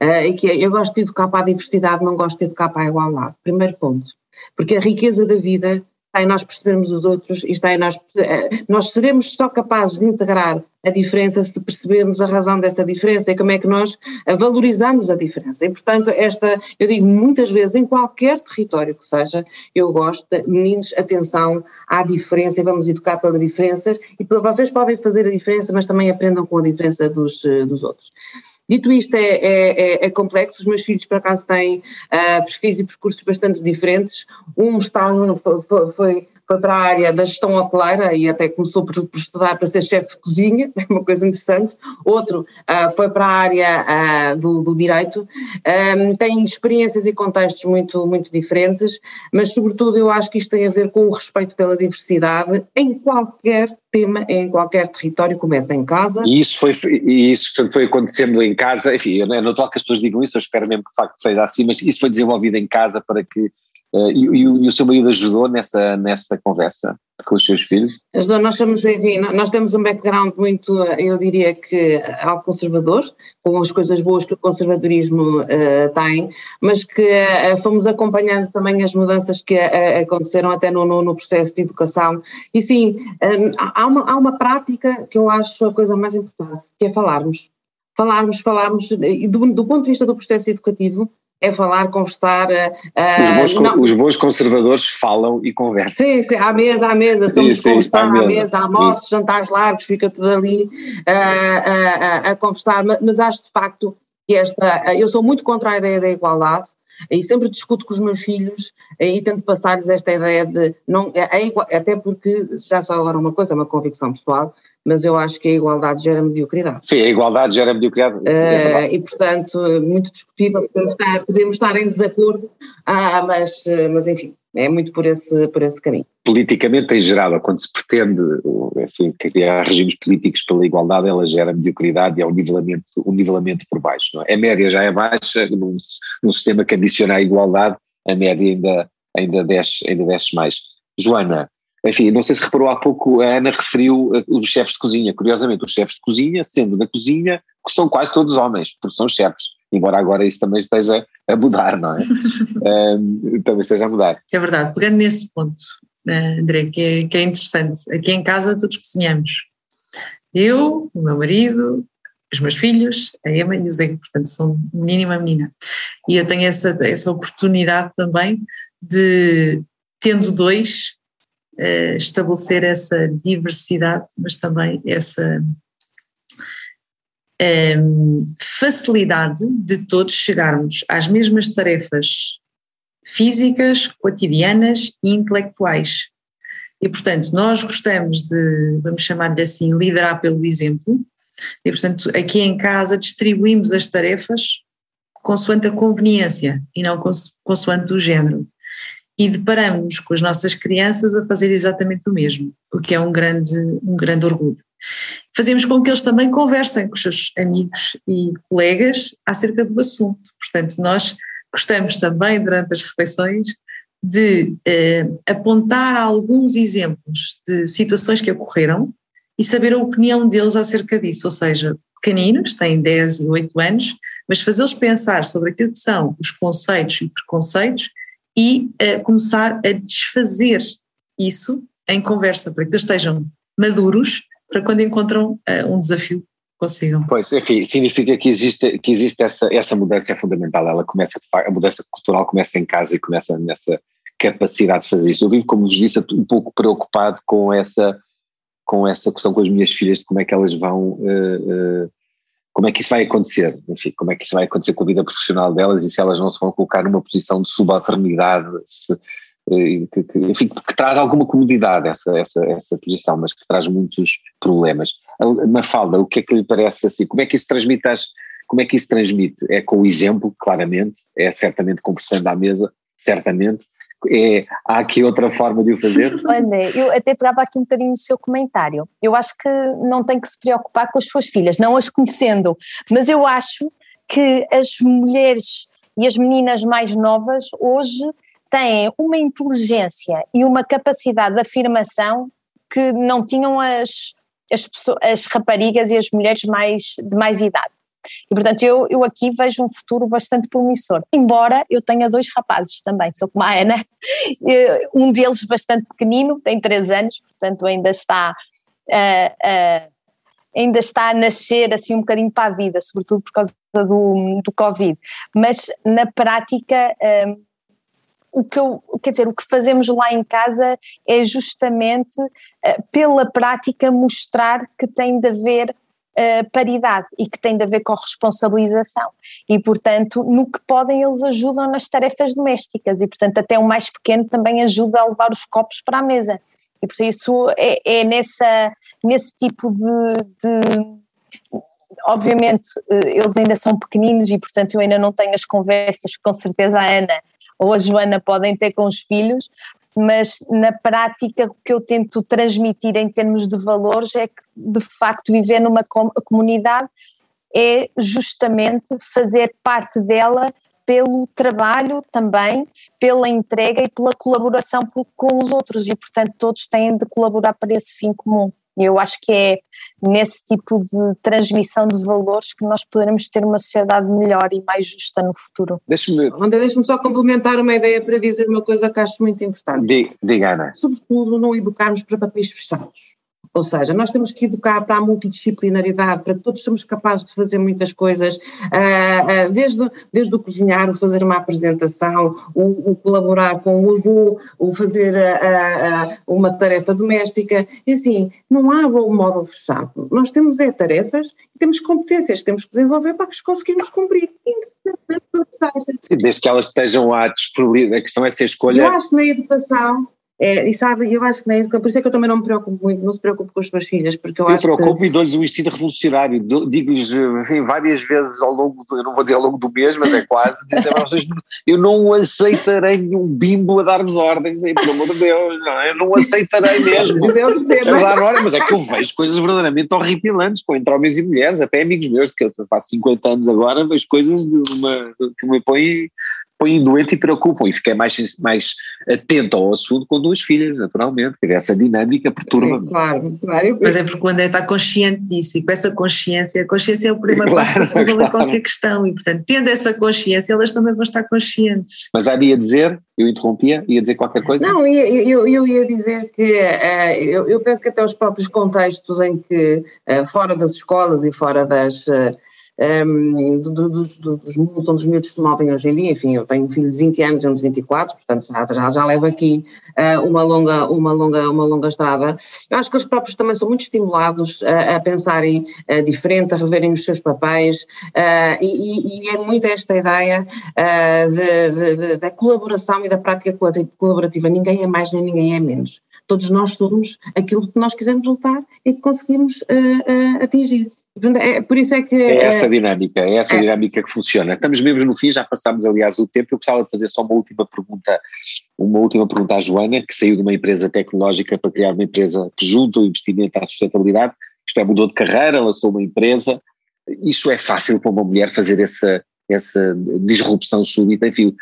uh, que é, eu gosto de educar para a diversidade, não gosto de educar para a igualdade, primeiro ponto, porque a riqueza da vida está em nós percebermos os outros e está em nós. Eh, nós seremos só capazes de integrar a diferença se percebermos a razão dessa diferença e como é que nós valorizamos a diferença. E, portanto, esta, eu digo muitas vezes, em qualquer território que seja, eu gosto de, meninos, atenção à diferença e vamos educar pela diferença e vocês podem fazer a diferença, mas também aprendam com a diferença dos, eh, dos outros. Dito isto, é, é, é, é, complexo. Os meus filhos, por acaso, têm uh, perfis e percursos bastante diferentes. Um está, foi, foi, para a área da gestão hoteleira e até começou por, por estudar para ser chefe de cozinha, *laughs* é uma coisa interessante. Outro uh, foi para a área uh, do, do, direito. Um, tem experiências e contextos muito, muito diferentes, mas sobretudo eu acho que isto tem a ver com o respeito pela diversidade em qualquer tema, em qualquer território, começa em casa. E isso foi, isso foi acontecendo em casa, enfim, é natural que as pessoas digam isso, eu espero mesmo que de facto seja assim, mas isso foi desenvolvido em casa para que Uh, e, e, e, o seu marido ajudou nessa, nessa conversa com os seus filhos? Ajudou, nós estamos, enfim, nós temos um background muito, eu diria que algo conservador, com as coisas boas que o conservadorismo uh, tem, mas que uh, fomos acompanhando também as mudanças que aconteceram até no, no, no, processo de educação. E sim, há, uma, há uma prática que eu acho a coisa mais importante, que é falarmos. Falarmos, falarmos, do, do ponto de vista do processo educativo, é falar, conversar. Uh, os, bons, os, bons, conservadores falam e conversam. Sim, sim, à mesa, à mesa, somos sim, conversar à mesa, à mesa almoços, jantares largos, fica tudo ali uh, uh, a conversar, mas, mas, acho de facto que esta, eu sou muito contra a ideia da igualdade e sempre discuto com os meus filhos e tento passar-lhes esta ideia de, não, é, é igual, até porque, já só agora uma coisa, é uma convicção pessoal, mas eu acho que a igualdade gera mediocridade. Sim, a igualdade gera mediocridade. Uh, e, portanto, muito discutível, podemos estar, podemos estar em desacordo, ah, mas, mas, enfim, é muito por esse, por esse caminho. Politicamente, em geral, quando se pretende enfim, criar regimes políticos pela igualdade, ela gera mediocridade e é um nivelamento, um nivelamento por baixo. Não é? A média já é baixa, num, num sistema que ambiciona a igualdade, a média ainda, ainda, desce, ainda desce mais. Joana, enfim, não sei se reparou há pouco, a Ana referiu eh, os chefes de cozinha. Curiosamente, os chefes de cozinha, sendo da cozinha, que são quase todos homens, porque são chefes. Embora agora isso também esteja a mudar, não é? *laughs* um, também esteja a mudar. É verdade, pegando nesse ponto, uh, André, que é, que é interessante. Aqui em casa todos cozinhamos. Eu, o meu marido, os meus filhos, a Emma e o Zé, portanto são um menino e uma menina. E eu tenho essa, essa oportunidade também de, tendo dois, uh, estabelecer essa diversidade, mas também essa um, facilidade de todos chegarmos às mesmas tarefas físicas, cotidianas e intelectuais. E, portanto, nós gostamos de, vamos chamar-lhe assim, liderar pelo exemplo, e, portanto, aqui em casa distribuímos as tarefas consoante a conveniência e não consoante o género e deparamos-nos com as nossas crianças a fazer exatamente o mesmo, o que é um grande, um grande orgulho. Fazemos com que eles também conversem com os seus amigos e colegas acerca do assunto. Portanto, nós gostamos também, durante as refeições, de eh, apontar alguns exemplos de situações que ocorreram e saber a opinião deles acerca disso, ou seja, pequeninos, têm 10 e 8 anos, mas fazê-los pensar sobre aquilo que são os conceitos e preconceitos e começar a desfazer isso em conversa, para que eles estejam maduros para quando encontram uh, um desafio consigam. Pois, enfim, significa que existe, que existe essa, essa mudança é fundamental, ela começa, a mudança cultural começa em casa e começa nessa capacidade de fazer isso. Eu vivo, como vos disse, um pouco preocupado com essa, com essa questão com as minhas filhas, de como é que elas vão uh, como é que isso vai acontecer, enfim, como é que isso vai acontecer com a vida profissional delas e se elas não se vão colocar numa posição de subalternidade, se, eh, que, que, enfim, que traz alguma comodidade essa, essa, essa posição, mas que traz muitos problemas. Mafalda, o que é que lhe parece assim? Como é que isso transmite como é que isso transmite? É com o exemplo, claramente, é certamente conversando à mesa, certamente. É, há aqui outra forma de o fazer? *laughs* Olha, eu até pegava aqui um bocadinho no seu comentário. Eu acho que não tem que se preocupar com as suas filhas, não as conhecendo, mas eu acho que as mulheres e as meninas mais novas hoje têm uma inteligência e uma capacidade de afirmação que não tinham as, as, pessoas, as raparigas e as mulheres mais, de mais idade. E portanto eu, eu aqui vejo um futuro bastante promissor, embora eu tenha dois rapazes também, sou como a Ana, *laughs* um deles bastante pequenino, tem três anos, portanto ainda está uh, uh, ainda está a nascer assim um bocadinho para a vida, sobretudo por causa do, do Covid, mas na prática um, o que eu, quer dizer, o que fazemos lá em casa é justamente uh, pela prática mostrar que tem de haver uh, paridade e que tem de haver responsabilização. E portanto no que podem eles ajudam nas tarefas domésticas. E portanto até o mais pequeno também ajuda a levar os copos para a mesa. E por isso é, é nessa, nesse tipo de, de obviamente eh, eles ainda são pequeninos e portanto eu ainda não tenho as conversas com certeza a Ana ou a Joana podem ter com os filhos, mas na prática o que eu tento transmitir em termos de valores é que de facto viver numa comunidade é justamente fazer parte dela pelo trabalho também, pela entrega e pela colaboração com os outros e portanto todos têm de colaborar para esse fim comum. Eu acho que é nesse tipo de transmissão de valores que nós poderemos ter uma sociedade melhor e mais justa no futuro. Deixa-me deixa só complementar uma ideia para dizer uma coisa que acho muito importante. Diga, diga Ana. Sobretudo não educarmos para papéis fechados. Ou seja, nós temos que educar para a multidisciplinaridade, para que todos somos capazes de fazer muitas coisas, uh, uh, desde, desde o cozinhar, o fazer uma apresentação, o, o colaborar com o avô, o fazer uh, uma tarefa doméstica, e assim, não há bom modo fechado. Nós temos é tarefas e temos competências que temos que desenvolver para que as conseguirmos cumprir, independentemente do que seja. Sim, desde que elas estejam à disponibilidade, a questão é ser escolha. Eu acho que na educação é, e sabe, eu acho que nem, por isso é que eu também não me preocupo muito, não se preocupe com as suas filhas, porque eu, eu acho preocupo que... e dou-lhes um instinto revolucionário, digo-lhes várias vezes ao longo, do, eu não vou dizer ao longo do mês, mas é quase, dizer a vocês, *laughs* eu não aceitarei nenhum bimbo a dar-vos ordens, aí, pelo amor de Deus, não, é? eu não aceitarei mesmo. É dar mas é que eu vejo coisas verdadeiramente horripilantes, com entre homens e mulheres, até amigos meus, que eu faço 50 anos agora, vejo coisas de uma, que me põem põem doente e preocupam, e fiquei mais, mais atento ao assunto com duas filhas, naturalmente, que essa dinâmica perturba-me. É, claro, claro. Mas é porque quando é está consciente disso, e com essa consciência, a consciência é o primeiro claro, passo para resolver claro. qualquer questão, e portanto, tendo essa consciência, elas também vão estar conscientes. Mas há ia dizer, eu interrompia, ia dizer qualquer coisa? Não, eu, eu, eu ia dizer que uh, eu, eu penso que até os próprios contextos em que, uh, fora das escolas e fora das... Uh, um, do, do, do, dos mundos onde os miúdos se movem hoje em dia. Enfim, eu tenho um filho de 20 anos e um de 24, portanto já, já, já levo aqui uh, uma, longa, uma, longa, uma longa estrada. Eu acho que os próprios também são muito estimulados a, a pensarem uh, diferente, a reverem os seus papéis uh, e, e, é muito esta ideia da colaboração e da prática colaborativa. Ninguém é mais nem ninguém é menos. Todos nós somos aquilo que nós quisermos lutar e que conseguimos atingir. É, por isso é que. É essa dinâmica, é essa é. dinâmica que funciona. Estamos mesmo no fim, já passámos, aliás, o tempo. Eu gostava de fazer só uma última pergunta, uma última pergunta à Joana, que saiu de uma empresa tecnológica para criar uma empresa que junta o investimento à sustentabilidade. Isto é, mudou de carreira, lançou uma empresa. Isso é fácil para uma mulher fazer essa, essa disrupção súbita? Enfim,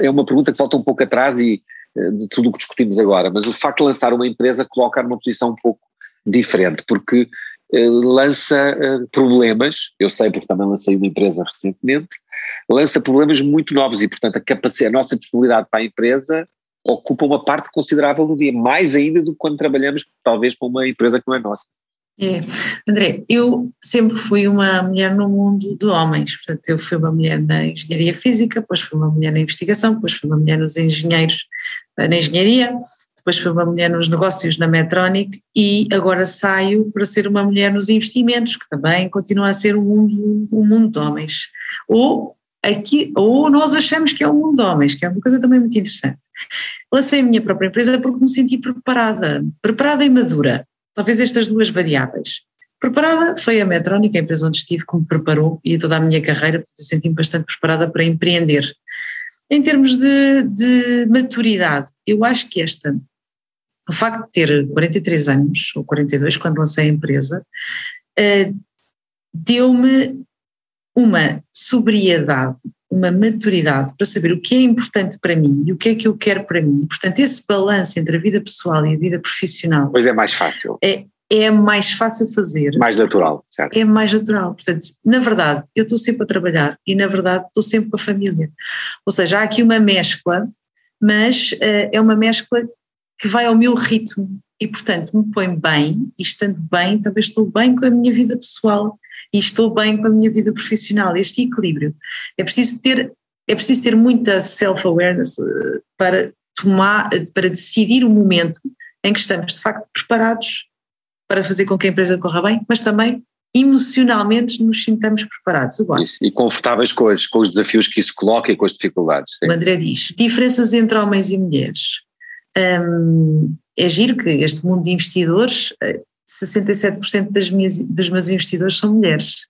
é uma pergunta que volta um pouco atrás e eh, de tudo o que discutimos agora, mas o facto de lançar uma empresa coloca numa posição um pouco diferente, porque lança eh, problemas, eu sei porque também lancei uma empresa recentemente, lança problemas muito novos e, portanto, a capacidade, a nossa disponibilidade para a empresa ocupa uma parte considerável do dia, mais ainda do que quando trabalhamos, talvez, para uma empresa que não é nossa. É, André, eu sempre fui uma mulher no mundo de homens, portanto, eu fui uma mulher na engenharia física, depois fui uma mulher na investigação, depois fui uma mulher nos engenheiros eh, na engenharia, depois fui uma mulher nos negócios na Medtronic e agora saio para ser uma mulher nos investimentos, que também continua a ser um mundo, um mundo de homens. Ou, aqui, ou nós achamos que é um mundo de homens, que é uma coisa também muito interessante. Lancei a minha própria empresa porque me senti preparada, preparada e madura, talvez estas duas variáveis. Preparada foi a Metrónica, a empresa onde estive, que me preparou e toda a minha carreira, porque eu senti-me bastante preparada para empreender. Em termos de, de maturidade, eu acho que esta, o facto de ter 43 anos, ou 42, quando lancei a empresa, uh, deu-me uma sobriedade, uma maturidade para saber o que é importante para mim e o que é que eu quero para mim. Portanto, esse balanço entre a vida pessoal e a vida profissional. Pois é mais fácil. É, é mais fácil fazer. Mais natural, certo? É mais natural. Portanto, na verdade, eu estou sempre a trabalhar e, na verdade, estou sempre com a família. Ou seja, há aqui uma mescla, mas uh, é uma mescla que vai ao meu ritmo e, portanto, me põe bem e, estando bem, também estou bem com a minha vida pessoal e estou bem com a minha vida profissional. Este equilíbrio. É preciso ter, é preciso ter muita self-awareness uh, para tomar, para decidir o momento em que estamos, de facto, preparados para fazer com que a empresa corra bem, mas também emocionalmente nos sintamos preparados. Isso, e confortáveis com, as, com, os desafios que isso coloca e com as dificuldades. Sim. O André diz: diferenças entre homens e mulheres. Hum, é giro que este mundo de investidores, 67% eh, das minhas, dos meus investidores são mulheres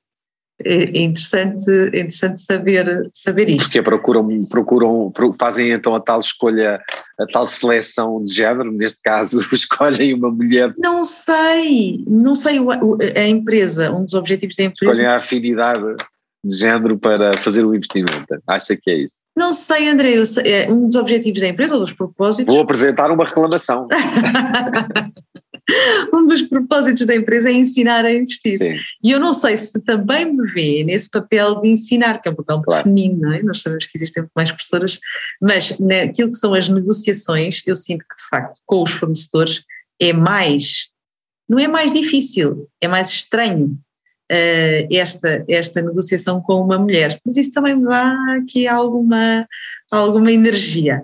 é, é interessante, é interessante saber, saber isto. Porque procuram, procuram, fazem então a tal escolha, a tal seleção de género, neste caso *laughs* escolhem uma mulher. Não sei, não sei, a empresa, um dos objetivos da empresa. Escolhem a afinidade de género para fazer o investimento, acha que é isso? Não sei, André, sei, é um dos objetivos da empresa, ou dos propósitos. Vou apresentar uma reclamação. *laughs* um dos propósitos da empresa é ensinar a investir. Sim. E eu não sei se também me vê nesse papel de ensinar, que é um papel claro. feminino, não é? Nós sabemos que existem mais professoras, mas naquilo que são as negociações, eu sinto que de facto com os fornecedores é mais, não é mais difícil, é mais estranho uh, esta, esta negociação com uma mulher. Mas isso também me dá aqui alguma, alguma energia.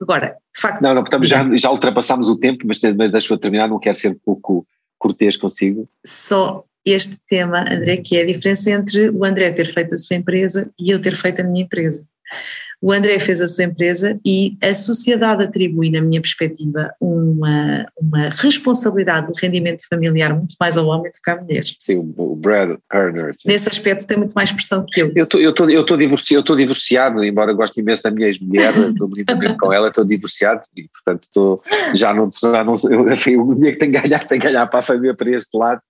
Agora, de facto. Não, não, estamos, já, já ultrapassámos o tempo, mas, mas deixa-me terminar, não quero ser um pouco cortês consigo. Só este tema, André, que é a diferença entre o André ter feito a sua empresa e eu ter feito a minha empresa. O André fez a sua empresa e a sociedade atribui, na minha perspectiva, uma, uma responsabilidade do rendimento familiar muito mais ao homem do que à mulher. Sim, o Brad Earner. Sim. Nesse aspecto tem muito mais pressão que eu. Eu estou eu tô, eu tô divorciado, eu divorciado, embora goste imenso da minha ex-mulher, estou com ela, estou divorciado e, portanto, estou, já não, já não eu, enfim, o dinheiro que tenho que ganhar, tenho que ganhar para a família, para este lado.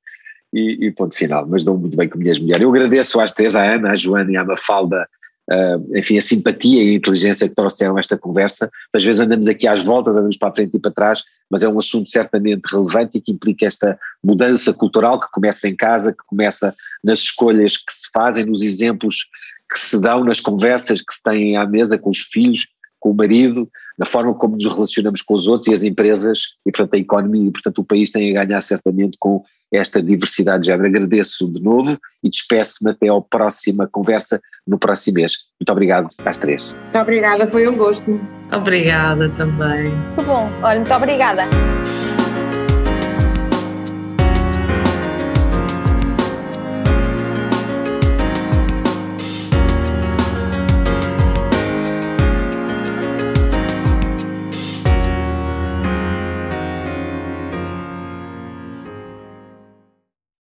E, e ponto final, mas dou muito bem com a minha ex-mulher. Eu agradeço às três, à Ana, à Joana e à Mafalda, uh, enfim, a simpatia e a inteligência que trouxeram esta conversa. Às vezes andamos aqui às voltas, andamos para a frente e para trás, mas é um assunto certamente relevante e que implica esta mudança cultural que começa em casa, que começa nas escolhas que se fazem, nos exemplos que se dão, nas conversas que se têm à mesa com os filhos, com o marido, na forma como nos relacionamos com os outros e as empresas e, portanto, a economia e, portanto, o país tem a ganhar certamente com esta diversidade de género. Agradeço de novo e despeço-me até à próxima conversa no próximo mês. Muito obrigado às três. Muito obrigada, foi um gosto. Obrigada também. Muito bom, olha, muito obrigada.